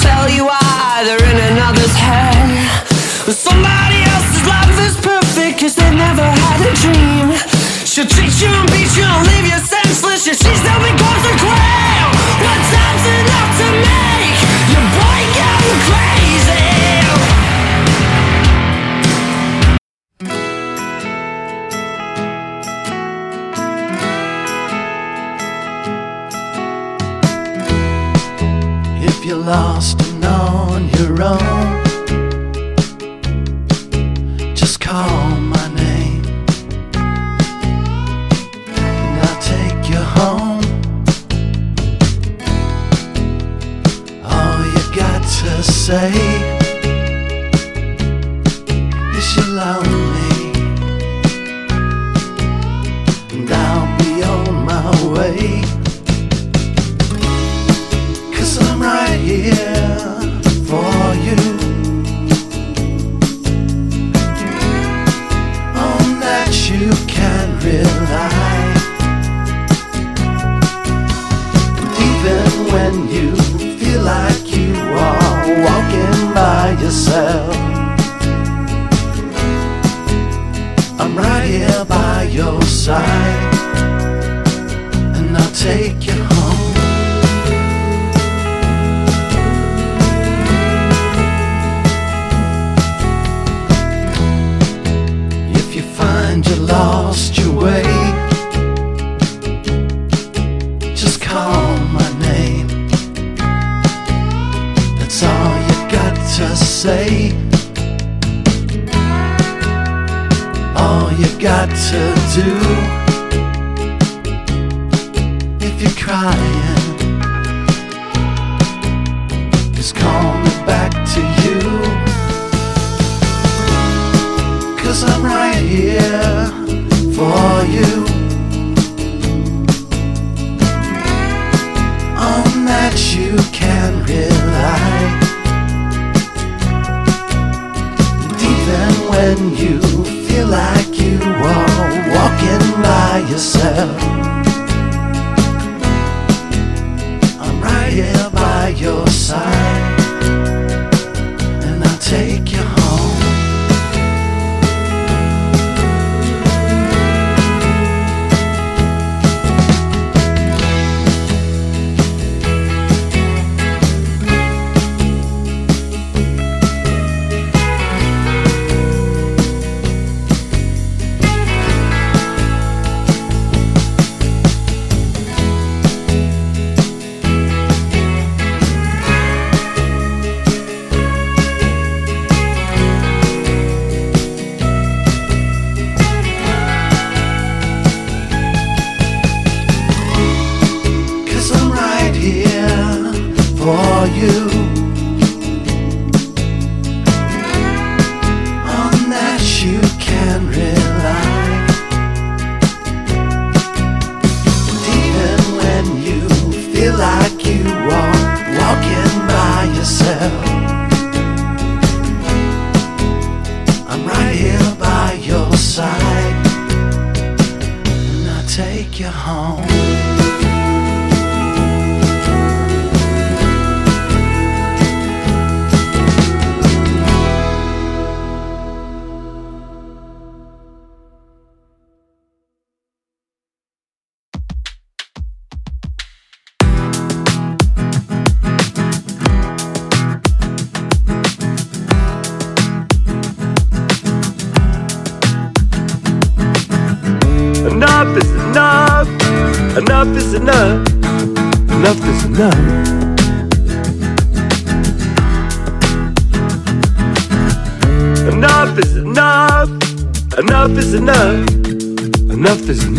tell you why they're in another's head. Somebody else's life is perfect, cause they never had a dream. She'll treat you and beat you and leave you. wrong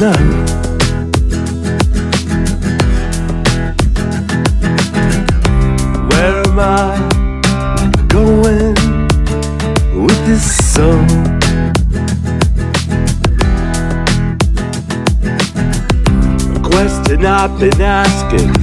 love. Where am I going with this song? A question I've been asking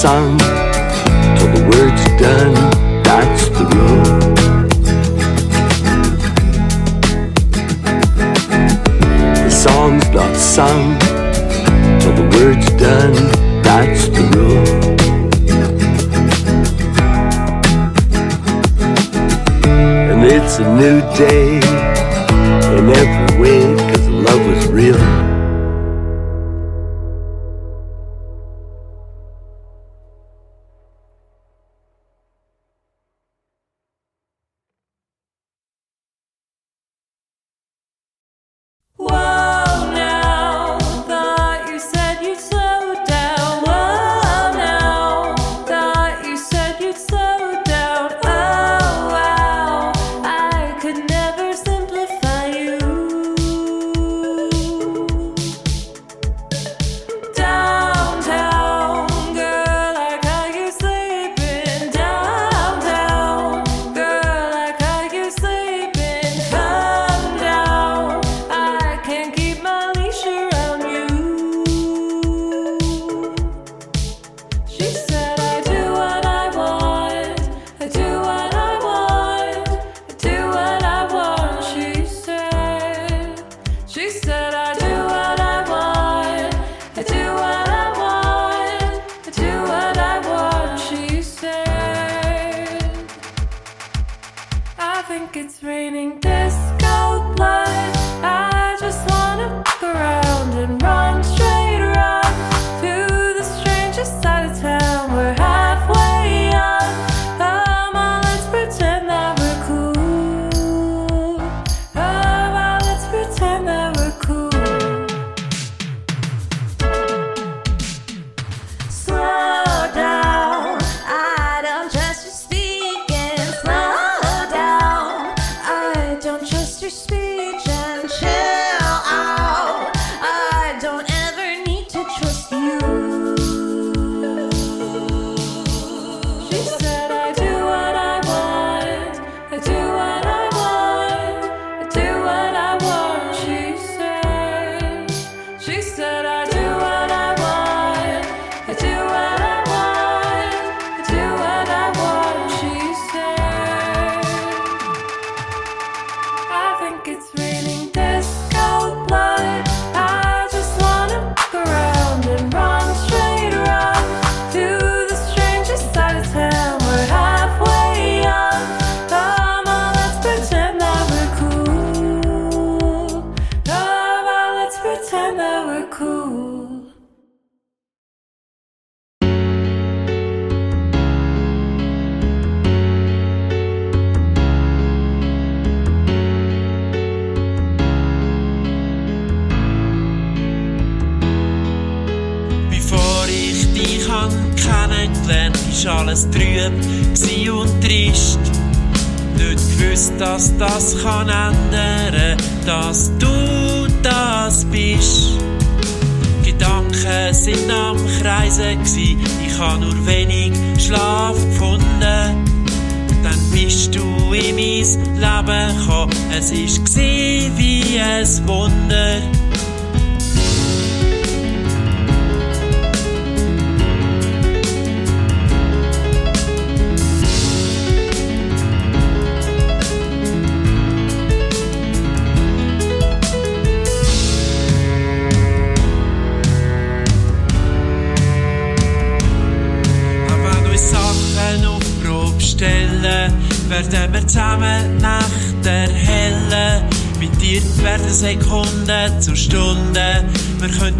sung till the words done. That's the rule. The song's not sung till the words done. That's the rule. And it's a new day in every way, cause the love was real.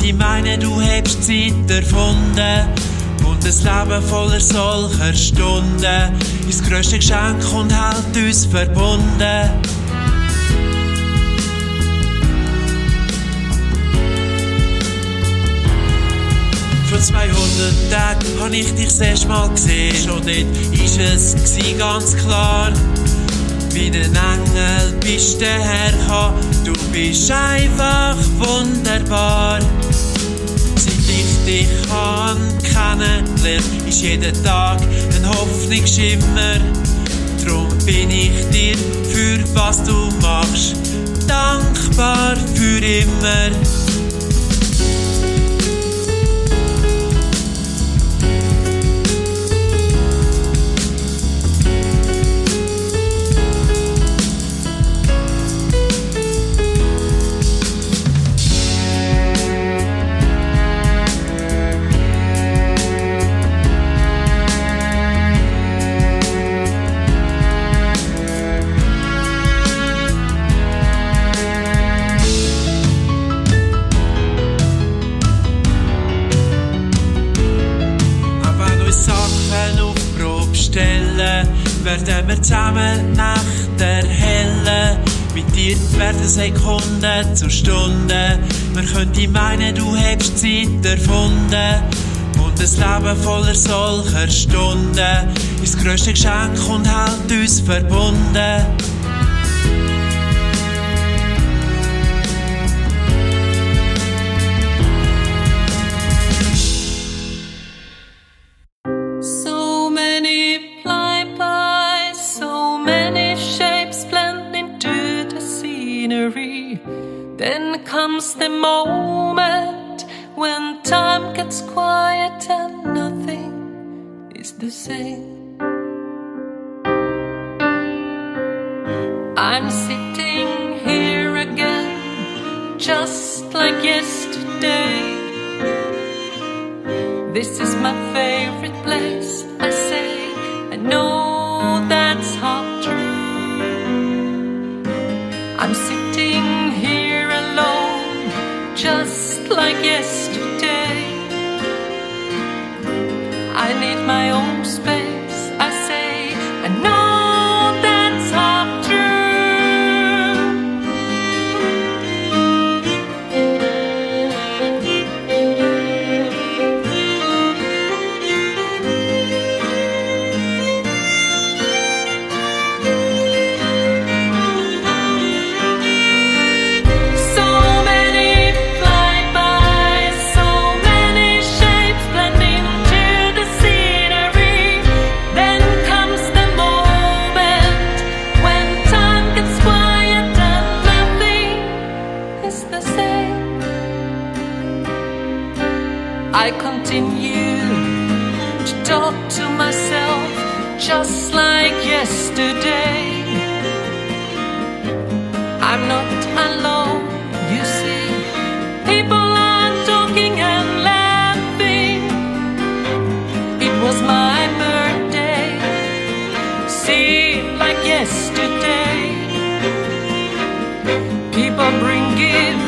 Könnte meinen, du hättest Zeit erfunden. Und ein Leben voller solcher Stunden ist das grösste Geschenk und hält uns verbunden. Vor 200 Tagen habe ich dich das erste Mal gesehen. Schon dort war es ganz klar. Wie ein Engel bist du hergekommen. Du bist einfach wunderbar. Dich kennengelernt, ist jeden Tag ein Hoffnungsschimmer. Drum bin ich dir für was du machst dankbar für immer. zur Stunde. Man könnte meinen, du hättest Zeit erfunden. Und das Leben voller solcher Stunden ist das grösste Geschenk und hält uns verbunden. I continue to talk to myself just like yesterday. I'm not alone, you see. People are talking and laughing. It was my birthday, seemed like yesterday. People bring gifts.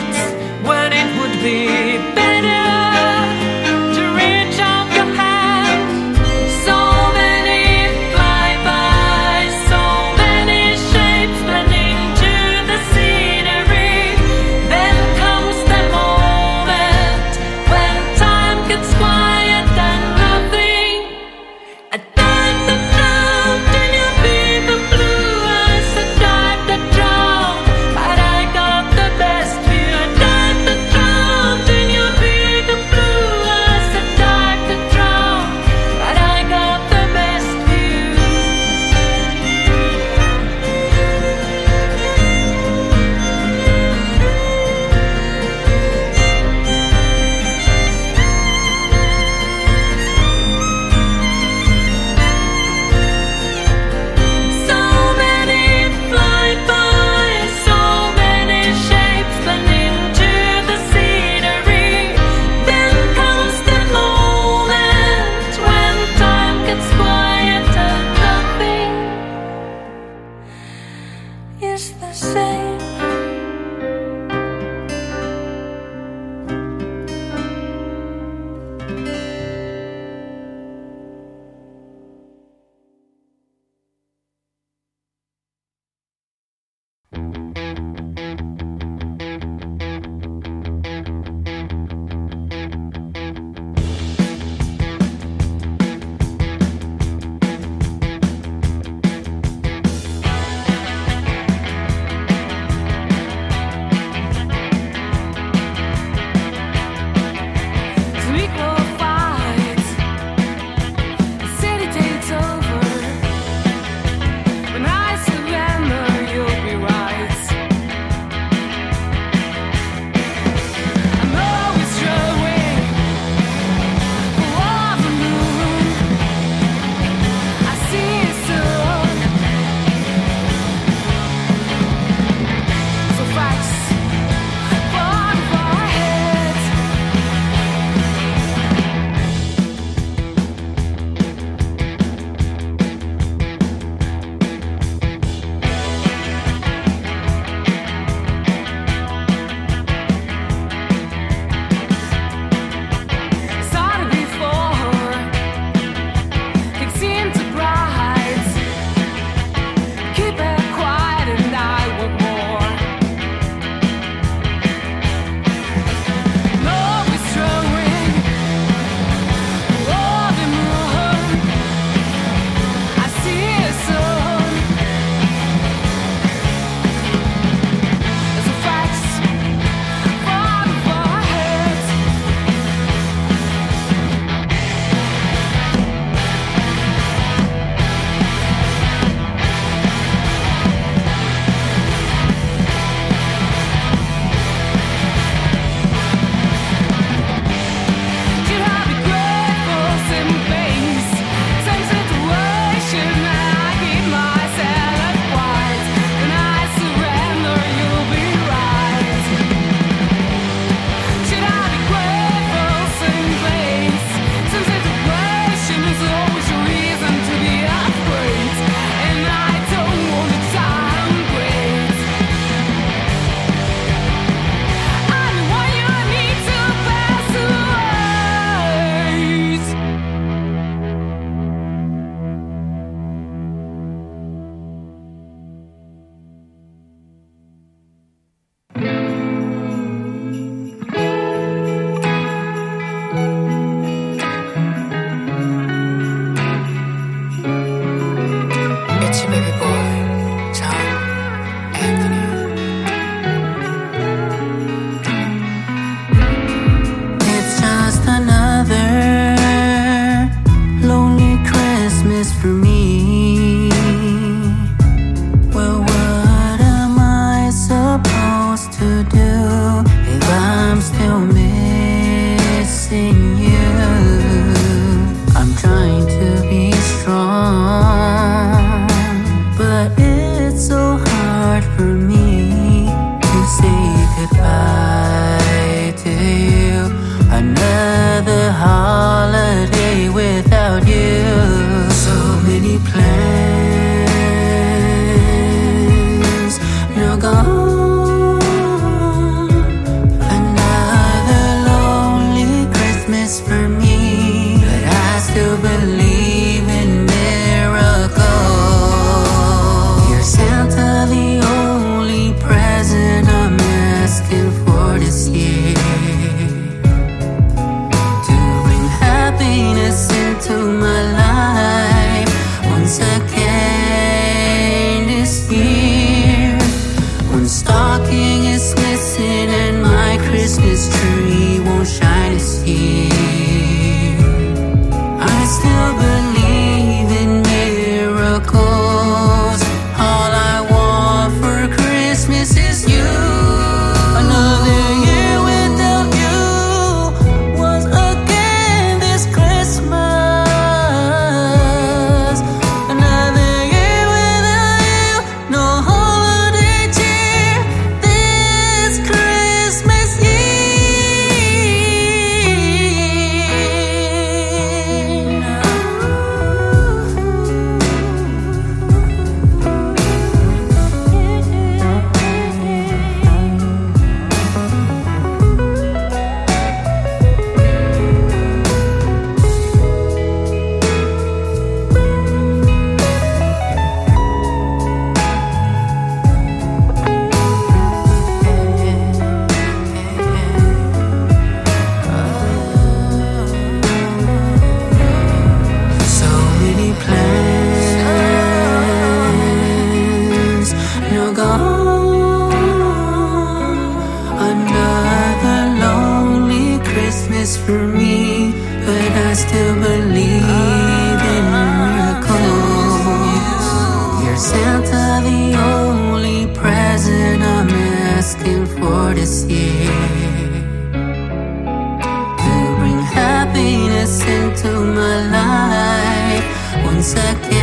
Into my life. Once again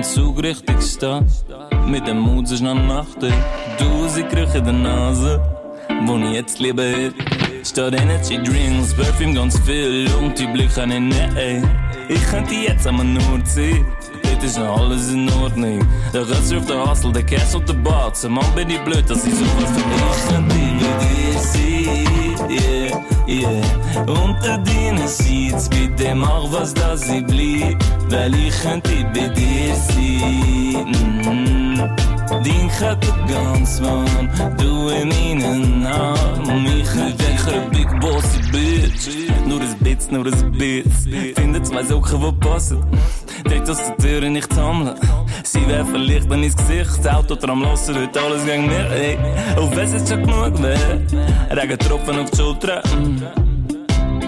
Anzug richtig stehen. Mit dem Mut sich nach Nacht, du sie kriech in der Nase, wo ich jetzt lebe hier. Statt Energy Drinks, Perfume ganz viel und die Blick an ihn, ey. Ich könnte jetzt einmal nur ziehen. Dit is nou alles in Ordnung. De rest auf de hassel, de kerst op de bad. Ze man ben die blöd, dat is zoveel verbracht. wie ich sie, yeah, yeah. Unter deinen Sitz, bitte mach was, dass sie blieb, weil ich könnte bei dir sein. Din gaat het gans man, in mijn naam. Mich weg, big boss bitch. Nur ein Bitz, nur ein Bitz. Finde zwei Socken, die passen. Dort aus der Tür nicht sammeln. Sie werfen Licht ins Gesicht, Auto dran heute alles gegen mir, ey. Auf was ist schon genug weh? Regentropfen auf die Schulter.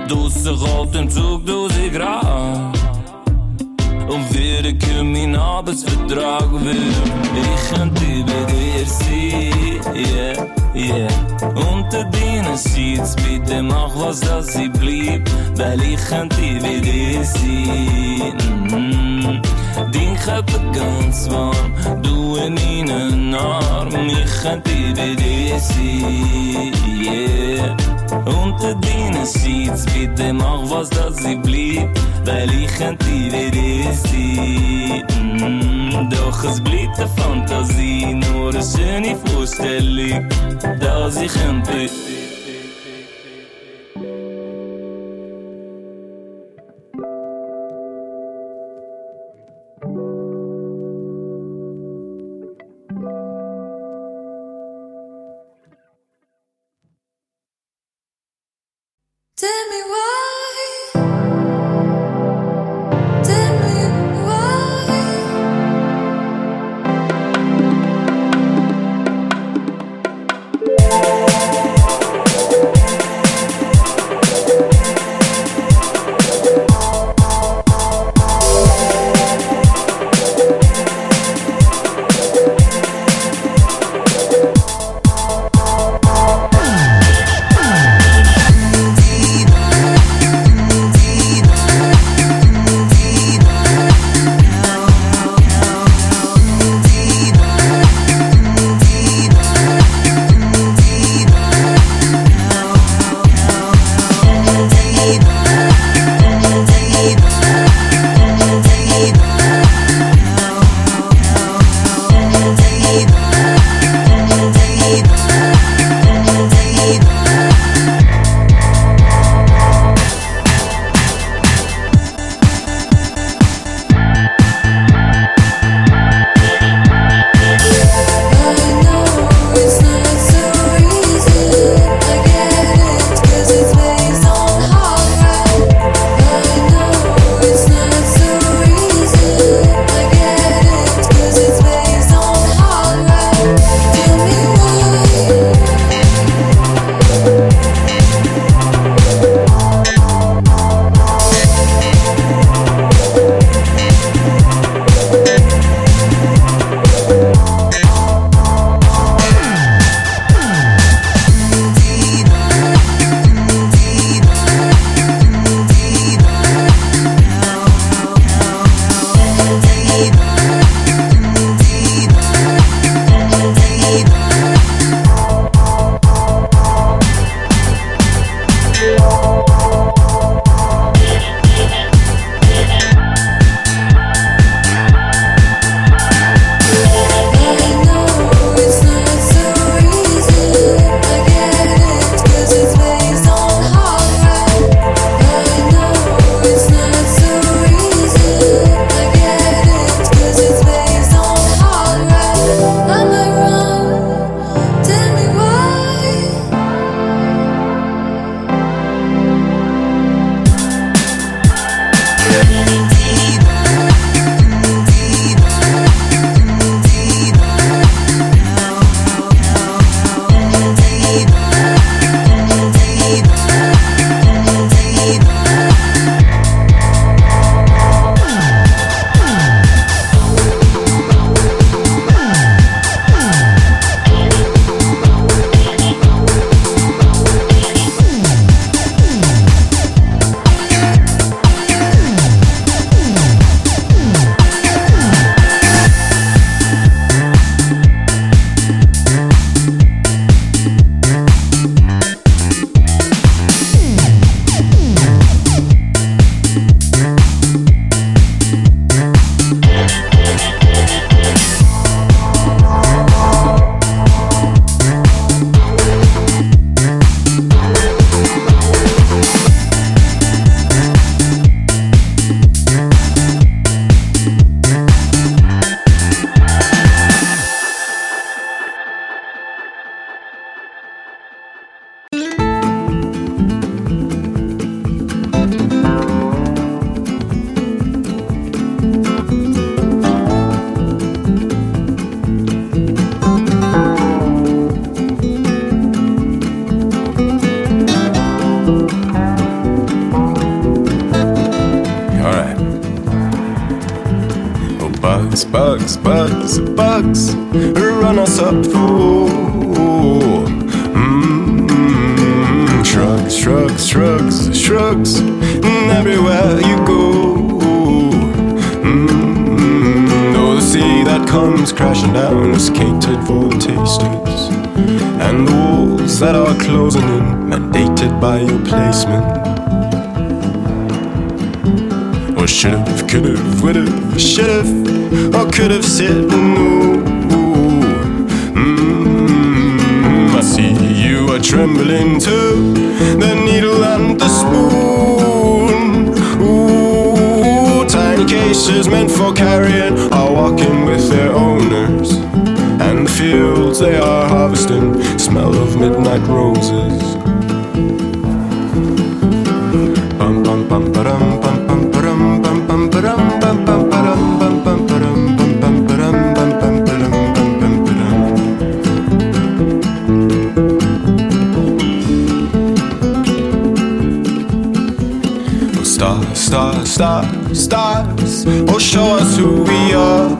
Draussen kalt im Zug, 1000 Grad. Wir kommen ab Arbeitsvertrag will. Ich könnte bei dir sein, yeah, yeah. Unter deinen Sheets, bitte mach was, dass ich bleib, weil ich könnte bei dir sein. Mm. Ganz warm, du in meinen Arm, ich dir sein, yeah. Unter deinen Sheets, bitte mach was, dass ich bleib, weil ich könnte bei dir sein. Mm, doch es bleibt eine Fantasie, nur eine schöne Vorstellung, dass ich könnte. Tell comes crashing down is catered for tasters, and the walls that are closing in, mandated by your placement. Or should've, could've, would've, should've, or could've said no. Mm, I see you are trembling too. The needle and the spoon. Ooh, tiny cases meant for carrying walking with their owners. And the fields they are harvesting smell of midnight roses. Oh show us who we are.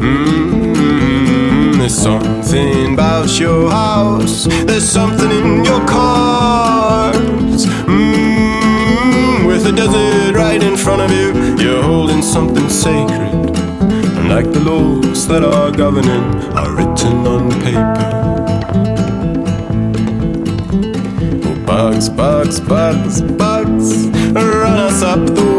Mm, there's something about your house. There's something in your cars. Mm, with the desert right in front of you, you're holding something sacred. And like the laws that are governing are written on paper. Oh, bugs, bugs, bugs, bugs, run us up the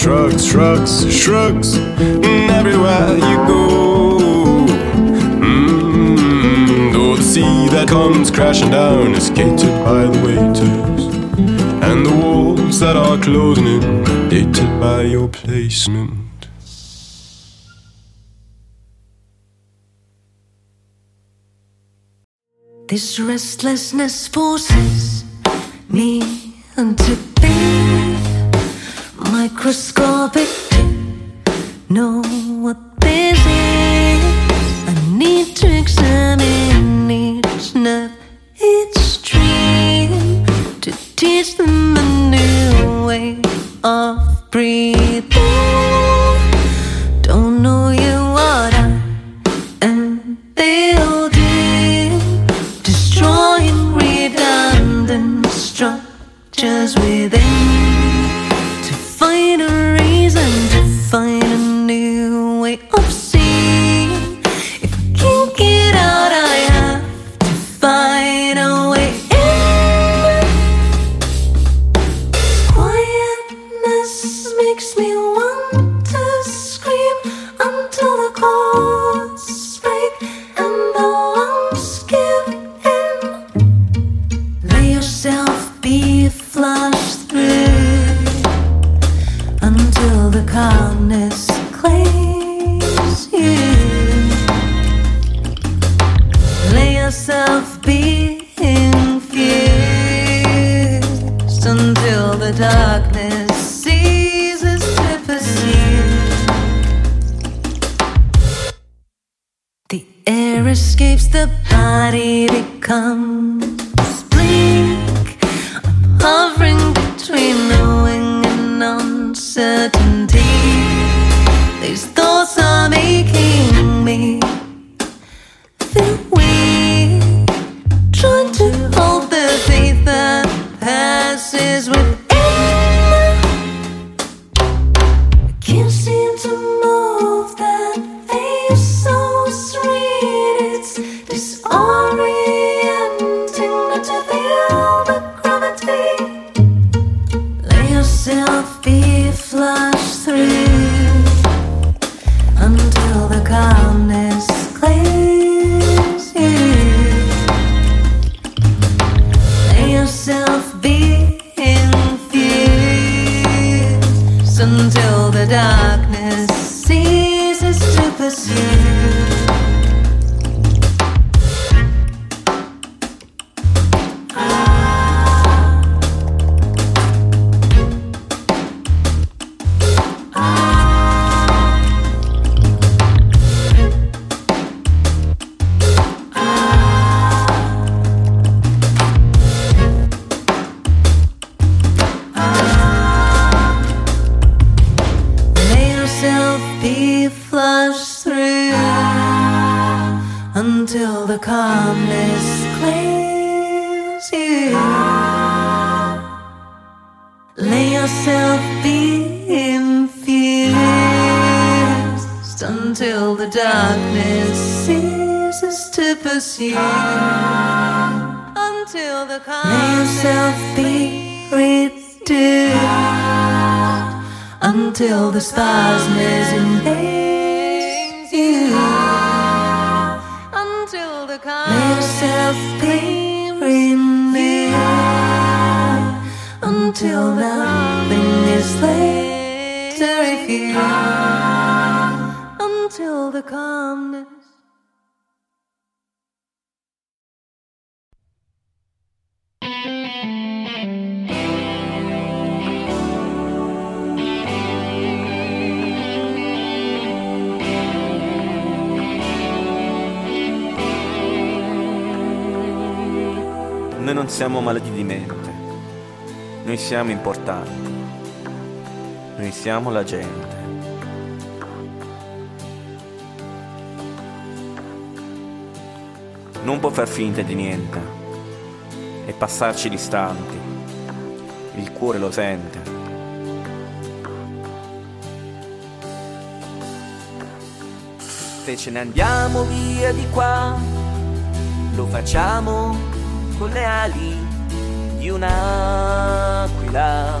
shrugs, shrugs, shrugs, and everywhere you go. Mm, though the sea that comes crashing down is gated by the waiters, and the walls that are closing in are dated by your placement. This restlessness forces siamo importanti, noi siamo la gente. Non può far finta di niente e passarci distanti, il cuore lo sente. Se ce ne andiamo via di qua, lo facciamo con le ali di un'aquila.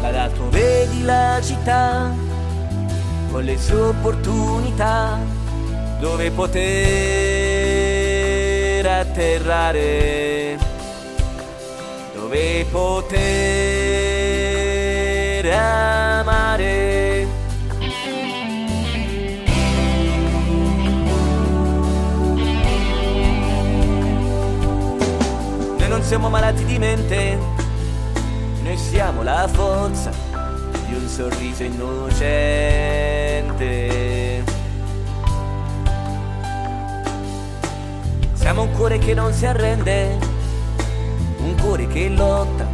Dall'alto vedi la città con le sue opportunità dove poter atterrare, dove poter siamo malati di mente, noi siamo la forza di un sorriso innocente. Siamo un cuore che non si arrende, un cuore che lotta,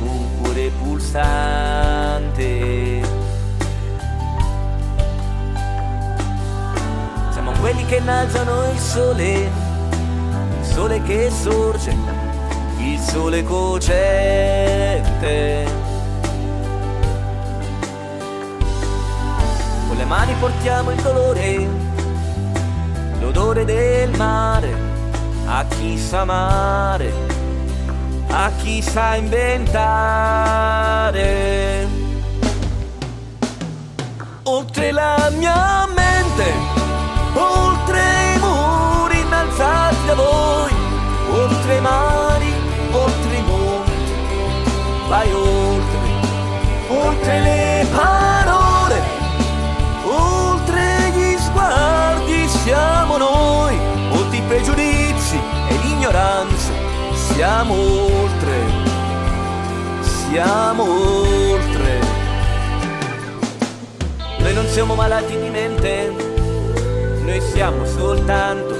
un cuore pulsante. Siamo quelli che innalzano il sole, il sole che sorge, sole cocente. Con le mani portiamo il dolore, l'odore del mare, a chi sa amare, a chi sa inventare. Oltre la mia mente, oltre i muri innalzati da voi, oltre i mari, vai oltre, oltre le parole, oltre gli sguardi siamo noi, oltre i pregiudizi e l'ignoranza, siamo oltre, siamo oltre. Noi non siamo malati di mente, noi siamo soltanto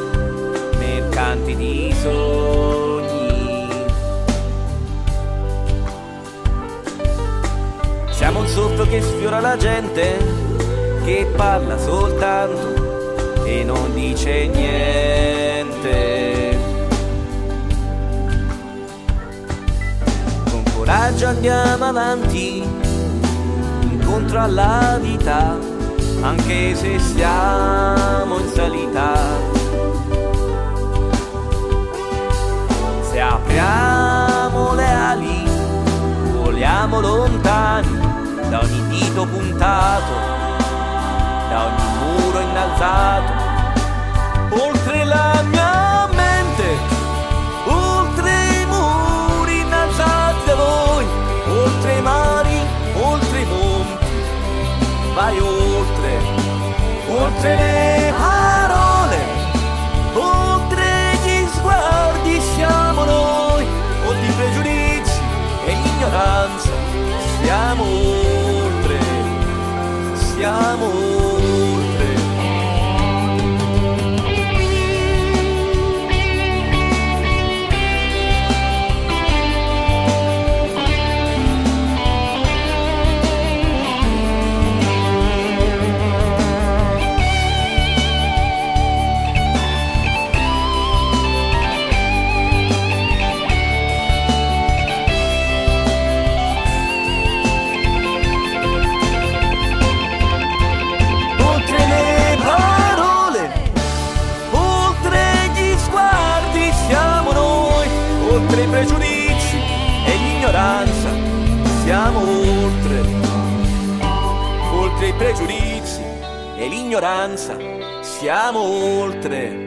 mercanti di sogni. Siamo un soffio che sfiora la gente, che parla soltanto e non dice niente. Con coraggio andiamo avanti, incontro alla vita, anche se siamo in salita. Se apriamo le ali, voliamo lontani da ogni dito puntato, da ogni muro innalzato, oltre la mia mente, oltre i muri innalzati da voi, oltre i mari, oltre i monti, vai oltre, oltre le parole, oltre gli sguardi siamo noi, oltre i pregiudizi e l'ignoranza, siamo oltre, amor. Pregiudizi e l'ignoranza, siamo oltre.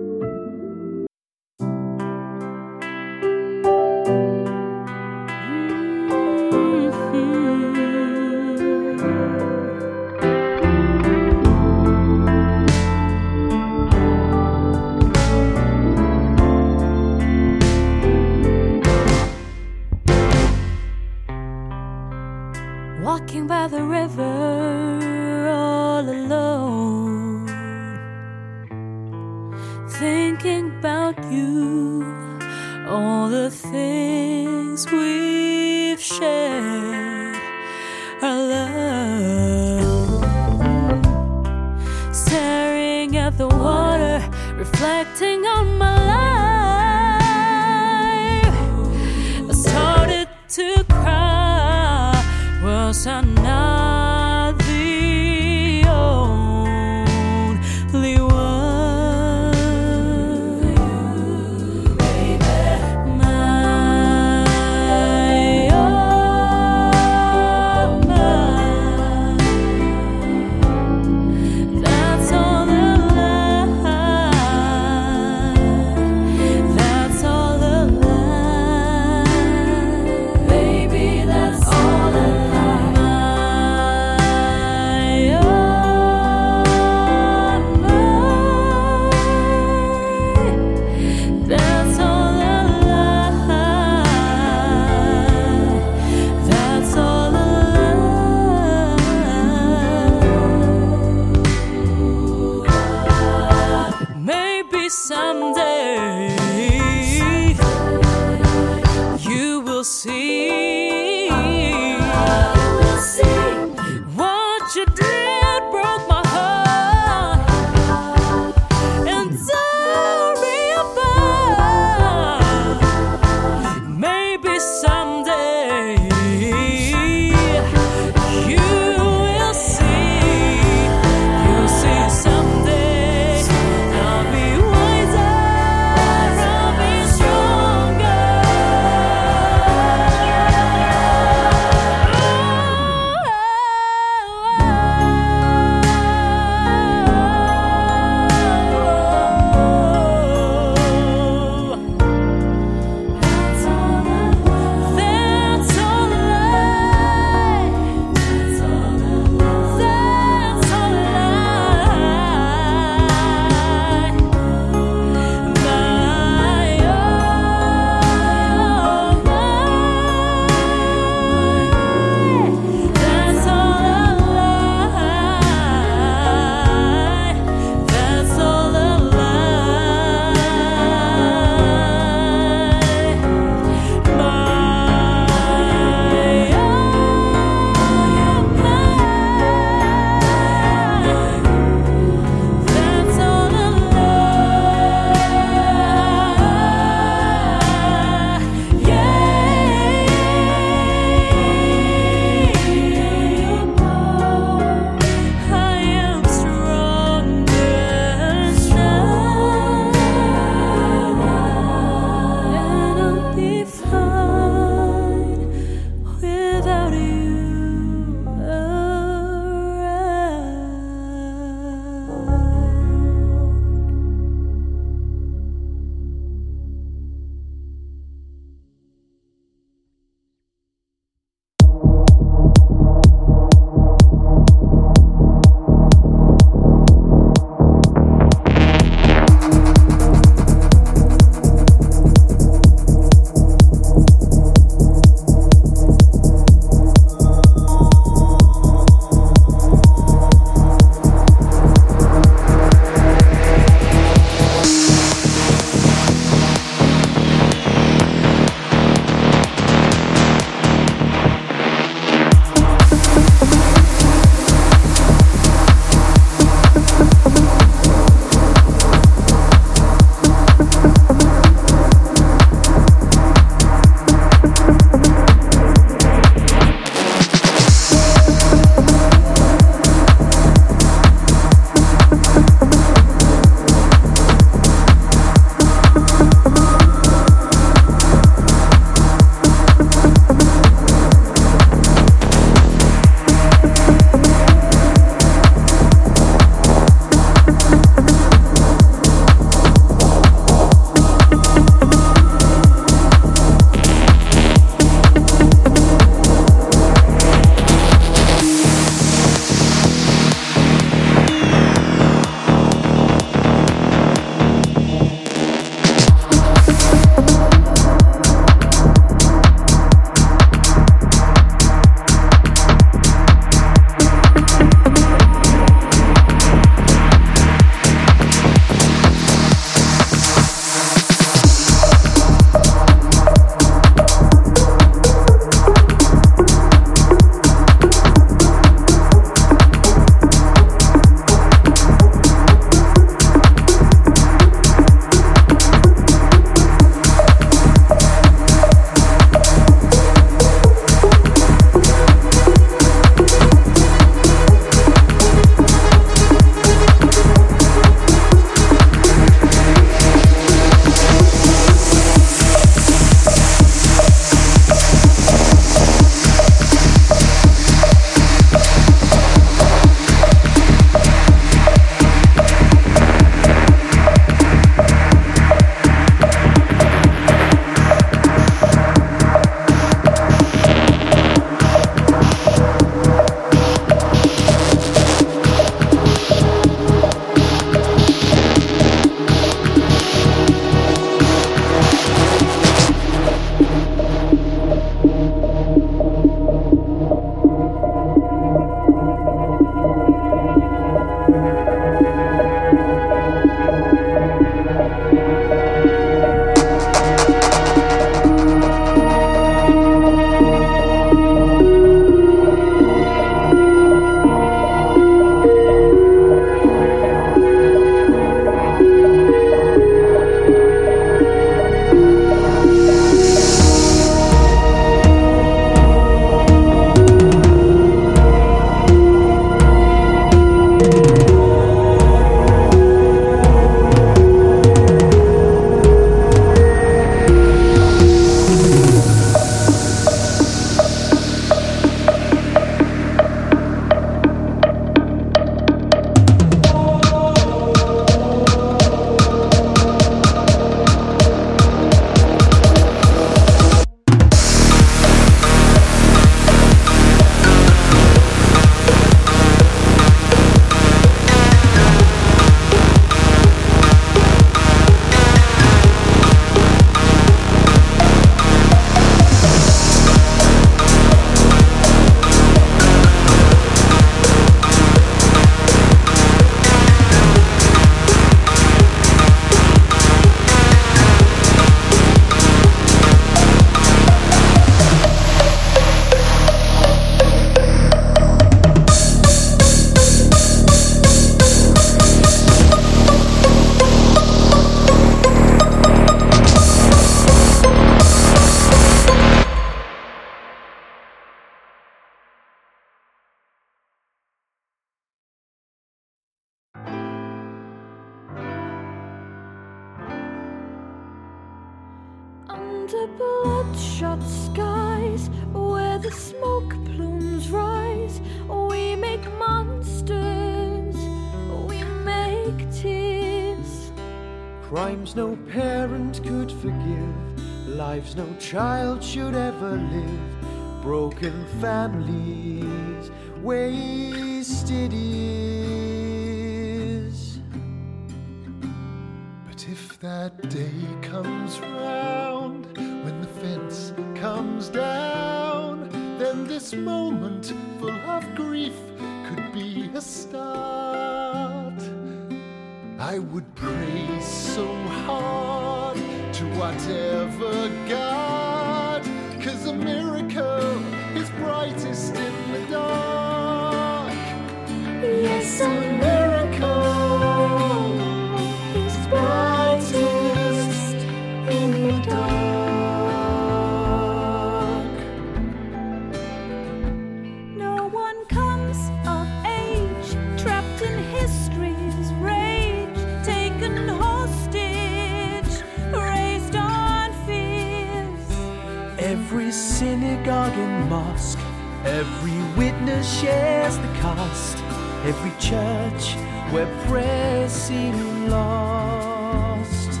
synagogue and mosque. Every witness shares the cost. Every church where prayers seem lost.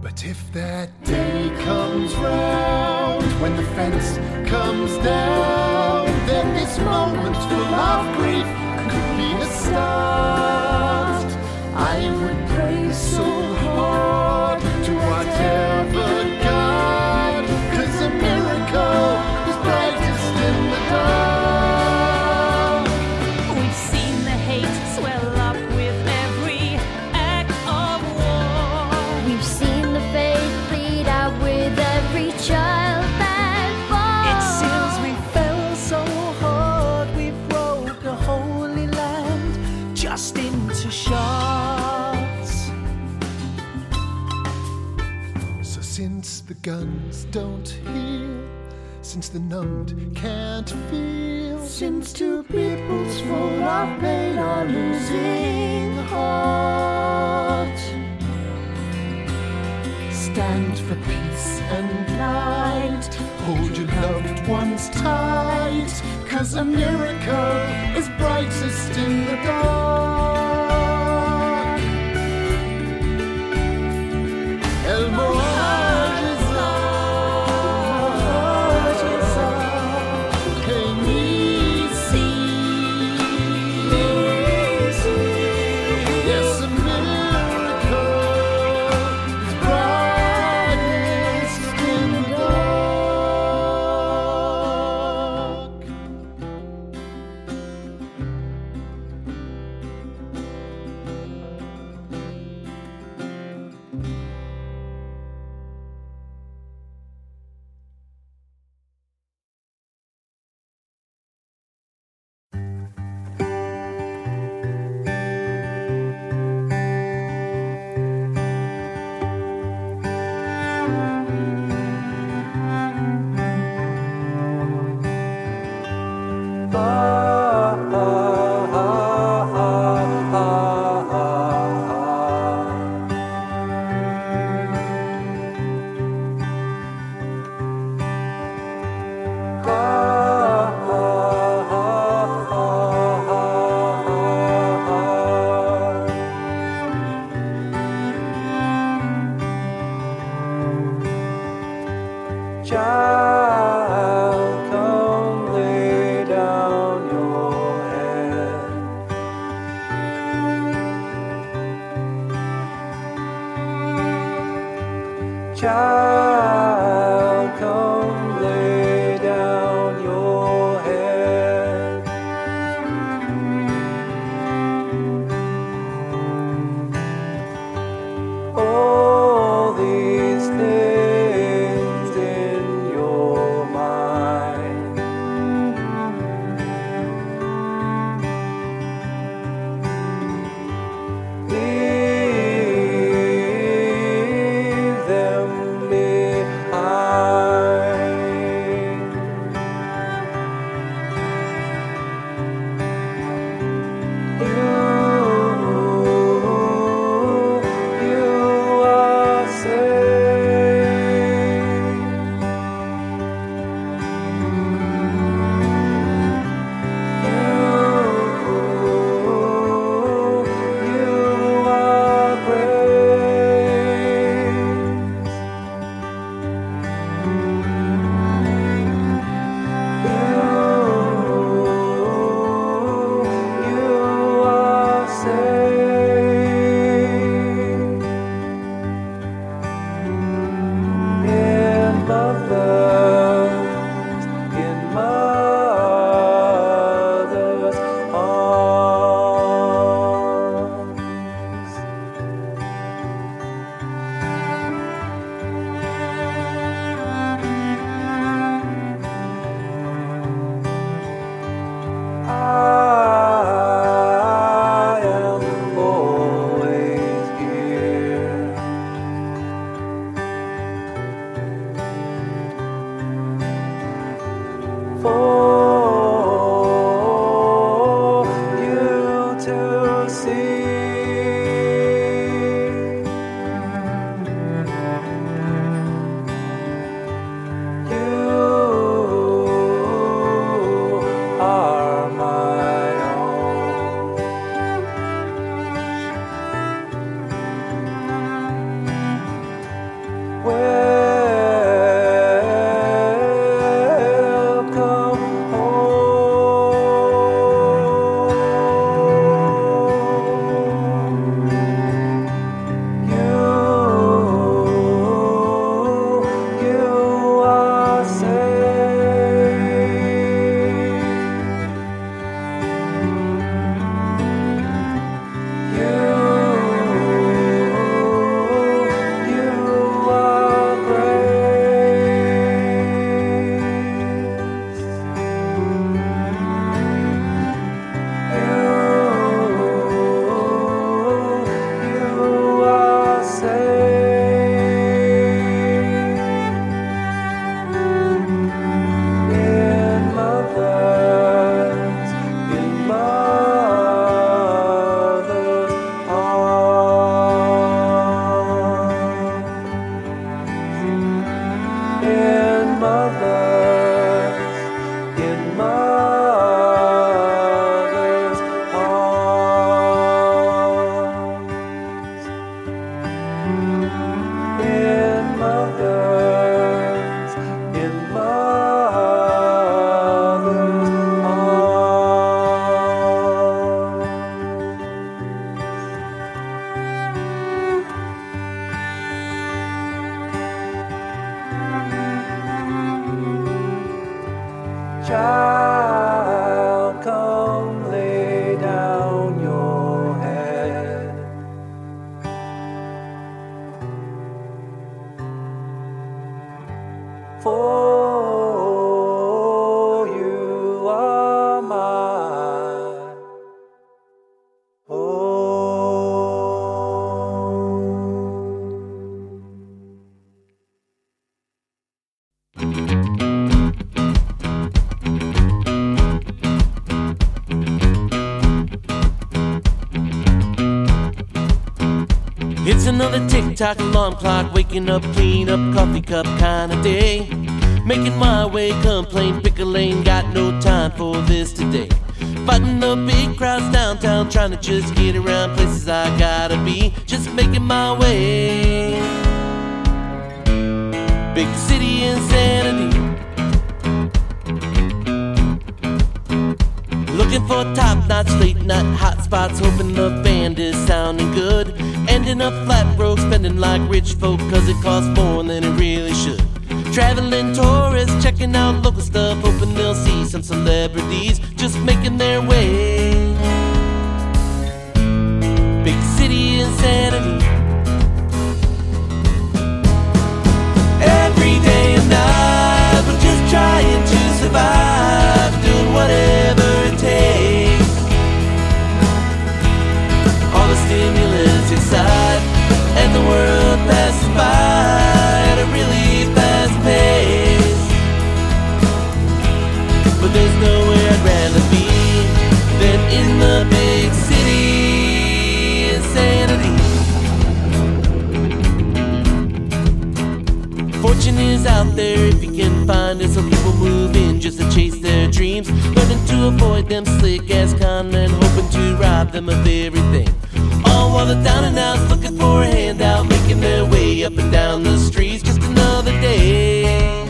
But if that day comes round when the fence comes down, then this moment full of grief could be a start. I would pray so guns don't heal, since the numbed can't feel. Since two peoples full of pain are losing heart. Stand for peace and light, hold your loved ones tight, cause a miracle is brightest in the dark. For tick alarm clock, waking up, clean up, coffee cup kind of day. Making my way, complain, pick a lane, got no time for this today. Fighting the big crowds downtown, trying to just get around places I gotta be. Just making my way. Big city insanity. Looking for top notch late night hot spots, hoping the band is sounding good. Ending up flat broke, spending like rich folk, cause it costs more than it really should. Traveling tourists, checking out local stuff, hoping they'll see some celebrities just making their way. Big city insanity. Every day and night, we're just trying to survive, doing whatever it takes. All the stimulus inside, and the world passes by at a really fast pace. But there's nowhere I'd rather be than in the big city insanity. Fortune is out there if you can find it, so people move in just to chase their dreams. Learning to avoid them slick ass con men, hoping to rob them of everything. While the down and outs looking for a handout, making their way up and down the streets. Just another day.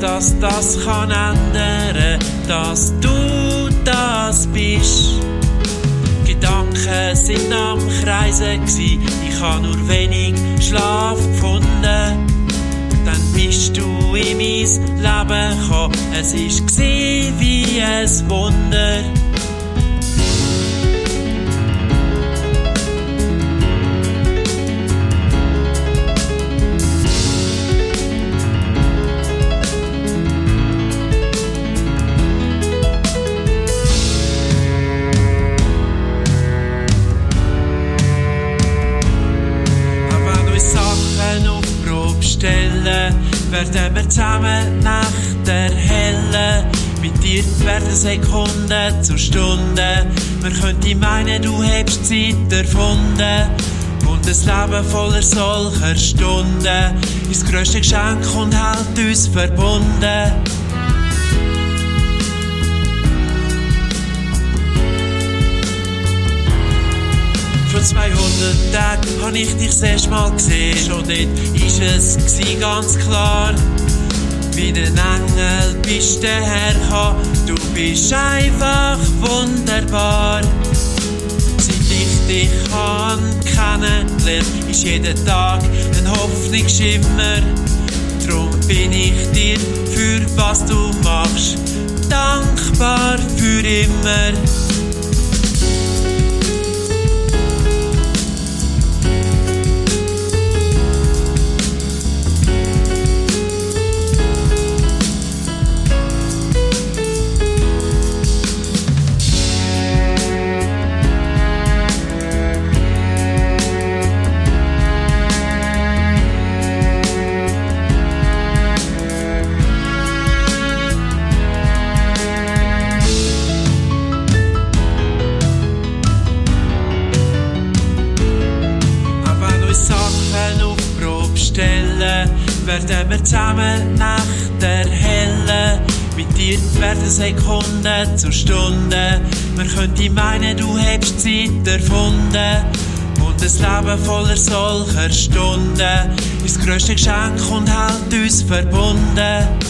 Dass das kann ändern, dass du das bist. Gedanken sind am Kreisen gsi, ich ha nur wenig Schlaf gefunden. dann bist du in mein Leben gekommen. Es gsi wie ein Wunder. Werden Sekunden zu Stunden. Man könnte meinen, du hättest Zeit erfunden. Und ein Leben voller solcher Stunden ist das grösste Geschenk und hält uns verbunden. Vor 200 Tagen hab ich dich das erste Mal gesehen. Schon dort ist es ganz klar. Wie ein Engel bist du hergekommen. Du bist einfach wunderbar. Seit ich dich kann kennenlernen, ist jeden Tag ein Hoffnungsschimmer. Drum bin ich dir für was du machst dankbar für immer. Dir werden Sekunden zu Stunden. Man könnte meinen, du hättest Zeit erfunden. Und ein Leben voller solcher Stunden ist das grösste Geschenk und hält uns verbunden.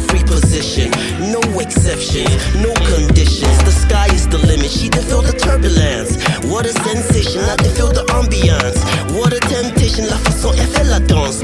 every position. No exceptions, no conditions. The sky is the limit. She can feel the turbulence. What a sensation. I can feel the ambiance. What a temptation. La façon elle fait la danse.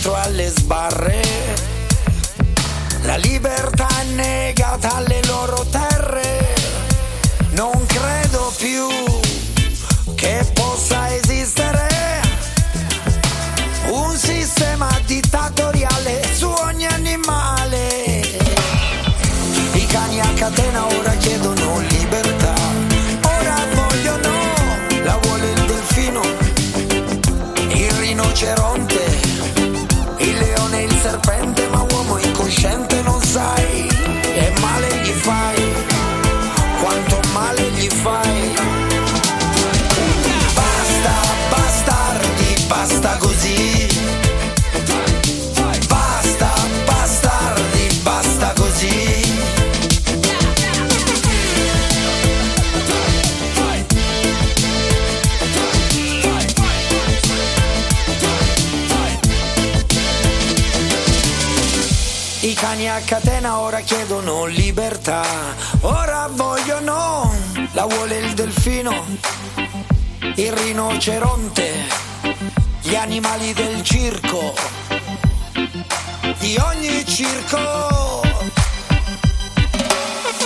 dentro alle sbarre. La libertà è negata alle loro terre Chiedono libertà, ora vogliono, la vuole il delfino, il rinoceronte, gli animali del circo, di ogni circo.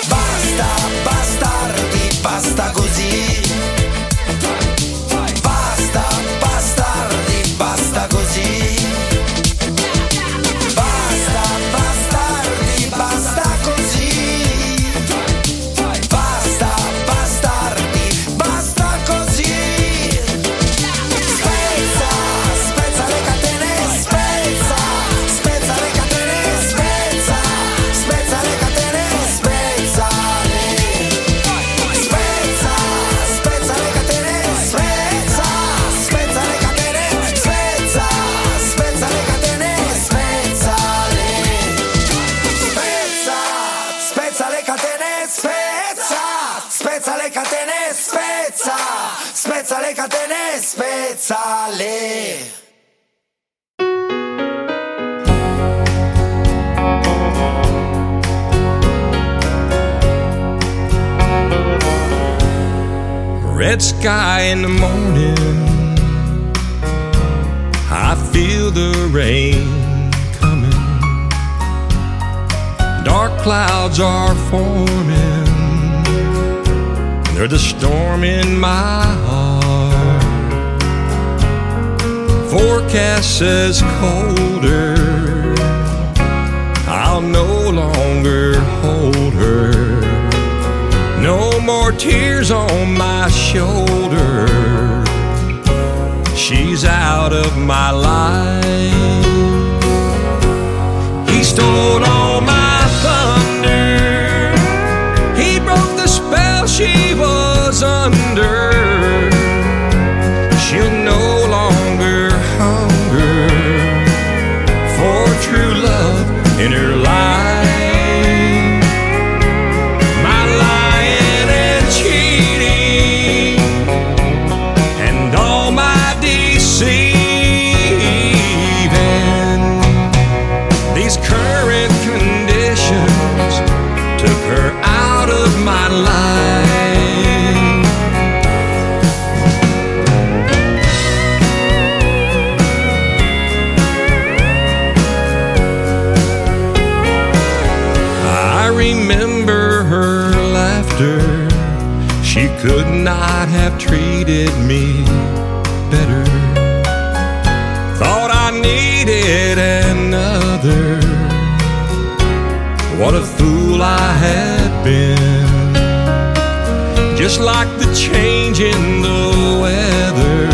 Basta, bastardi, basta così sale. Red sky in the morning. I feel the rain coming. Dark clouds are forming. There's a storm in my heart. forecast says colder, I'll no longer hold her. No more tears on my shoulder. She's out of my life. He stole all my thunder. He broke the spell she was under. could not have treated me better. Thought I needed another. What a fool I had been. Just like the change in the weather.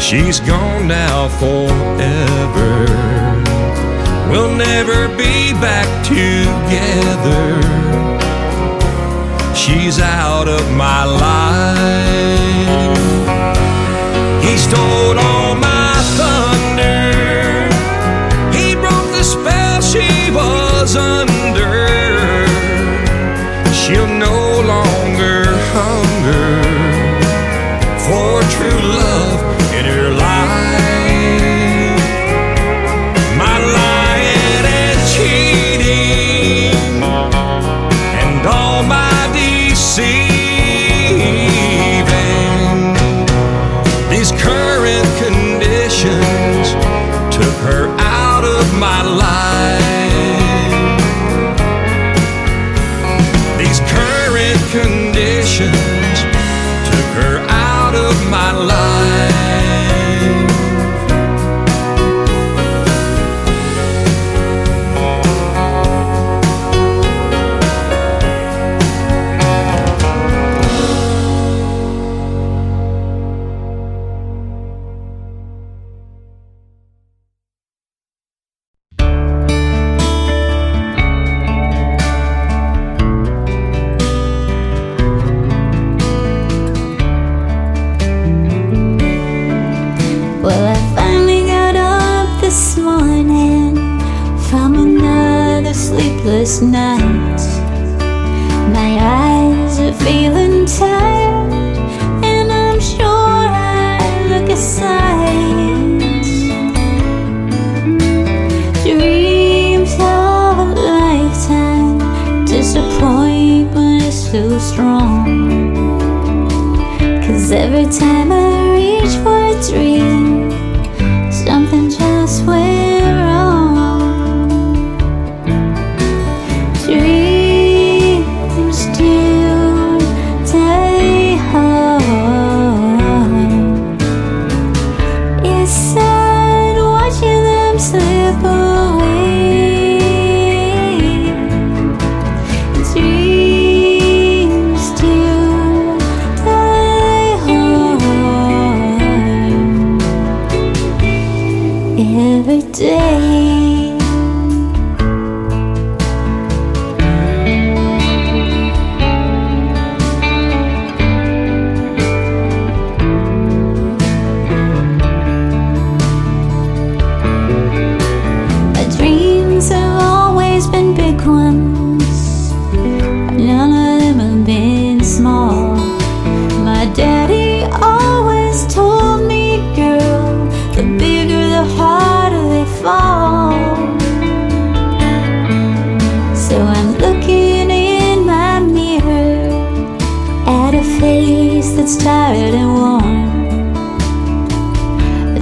She's gone now forever. We'll never be back together she's out of my life. He stole all my thunder, he broke the spell she was under. She'll know. my life.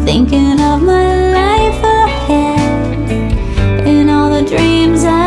thinking of my life ahead and all the dreams I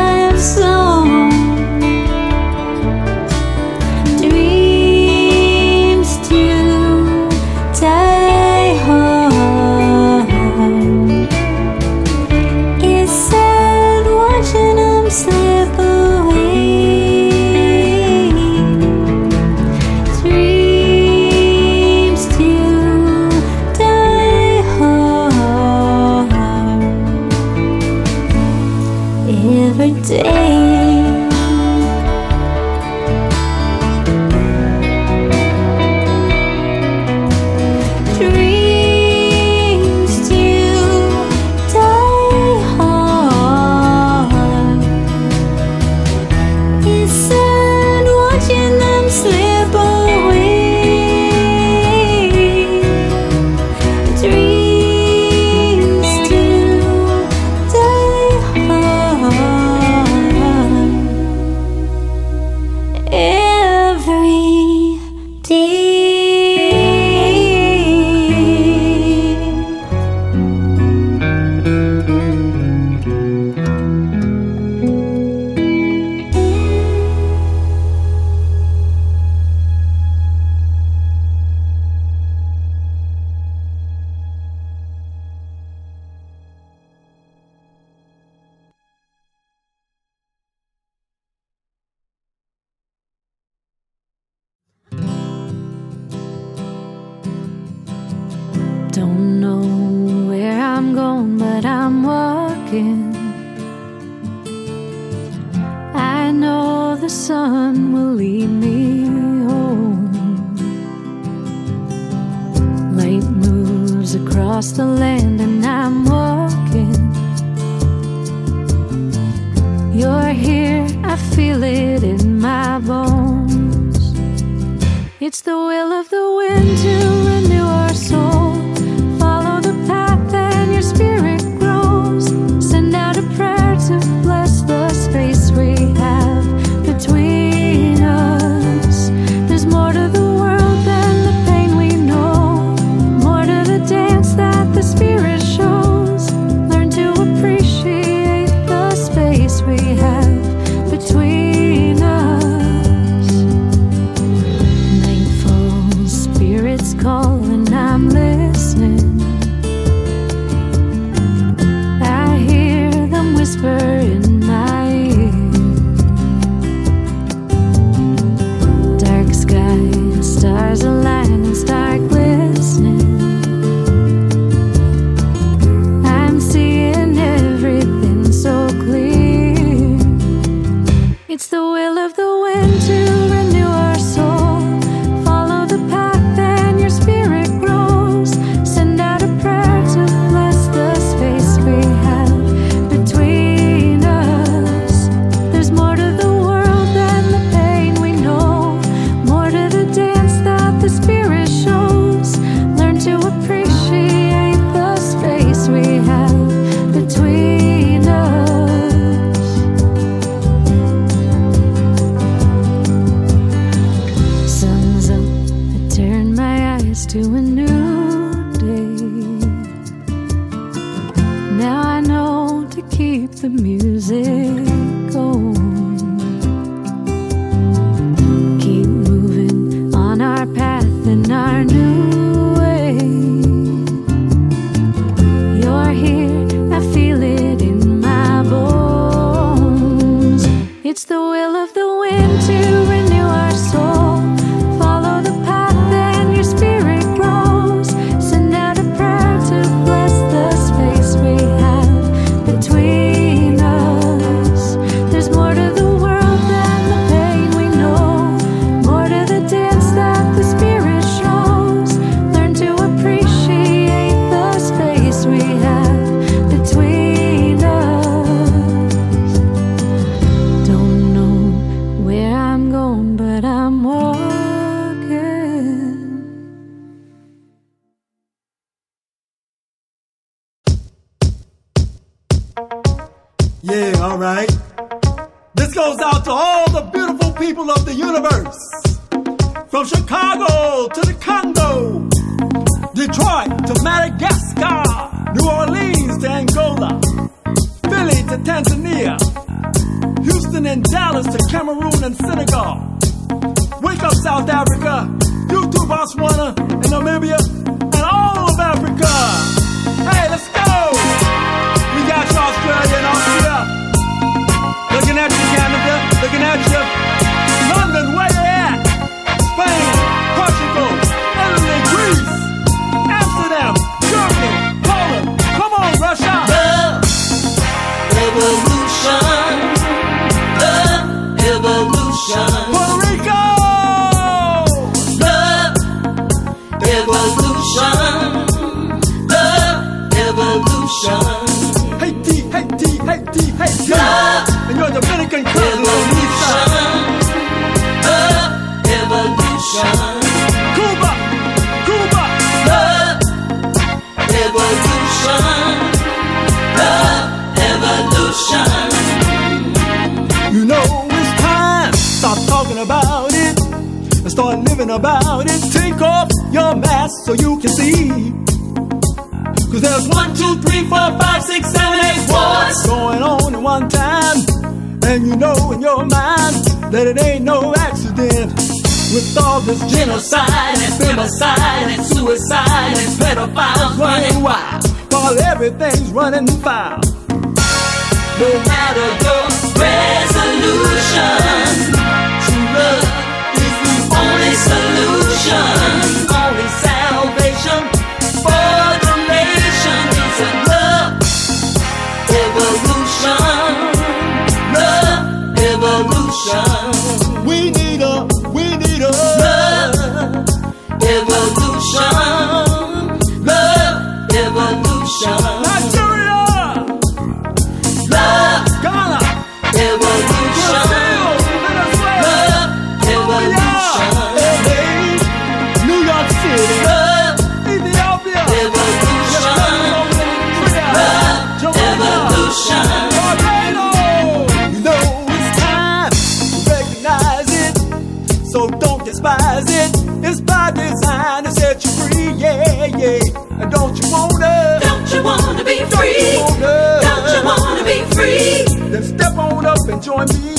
free. Then step on up and join me,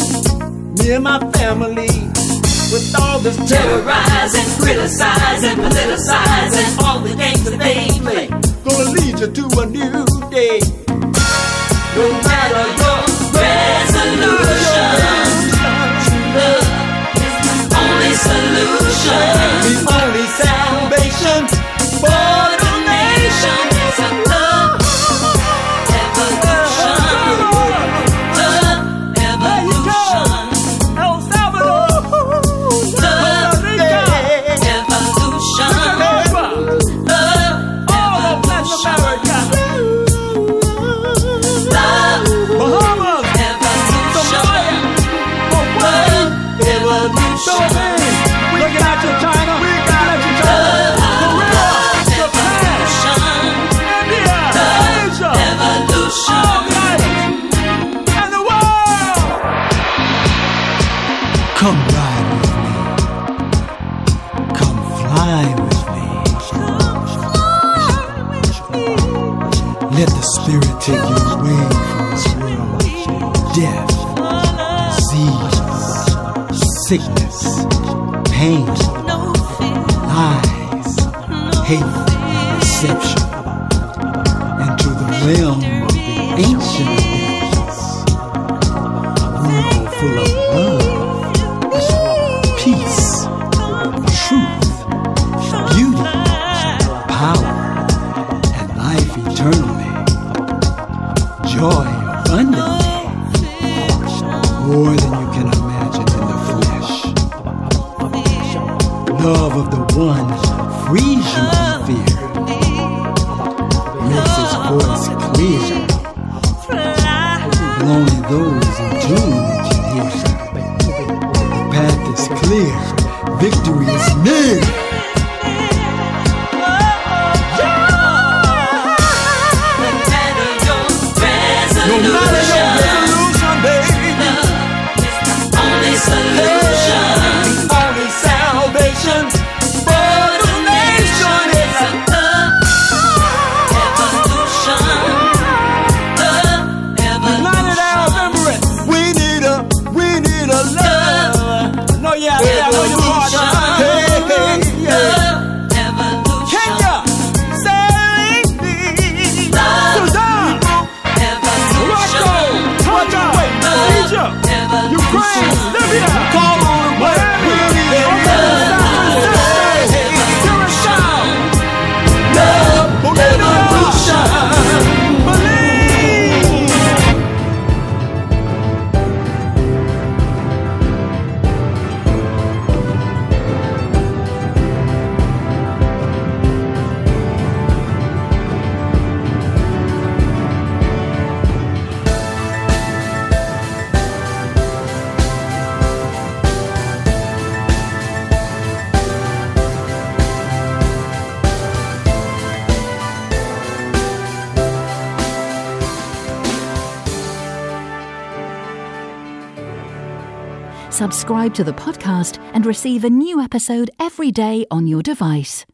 me and my family. With all this terrorizing, criticizing, politicizing, all the games that they play, gonna lead you to a new day. No matter your resolution, true love is the only solution. The only teams. receive a new episode every day on your device.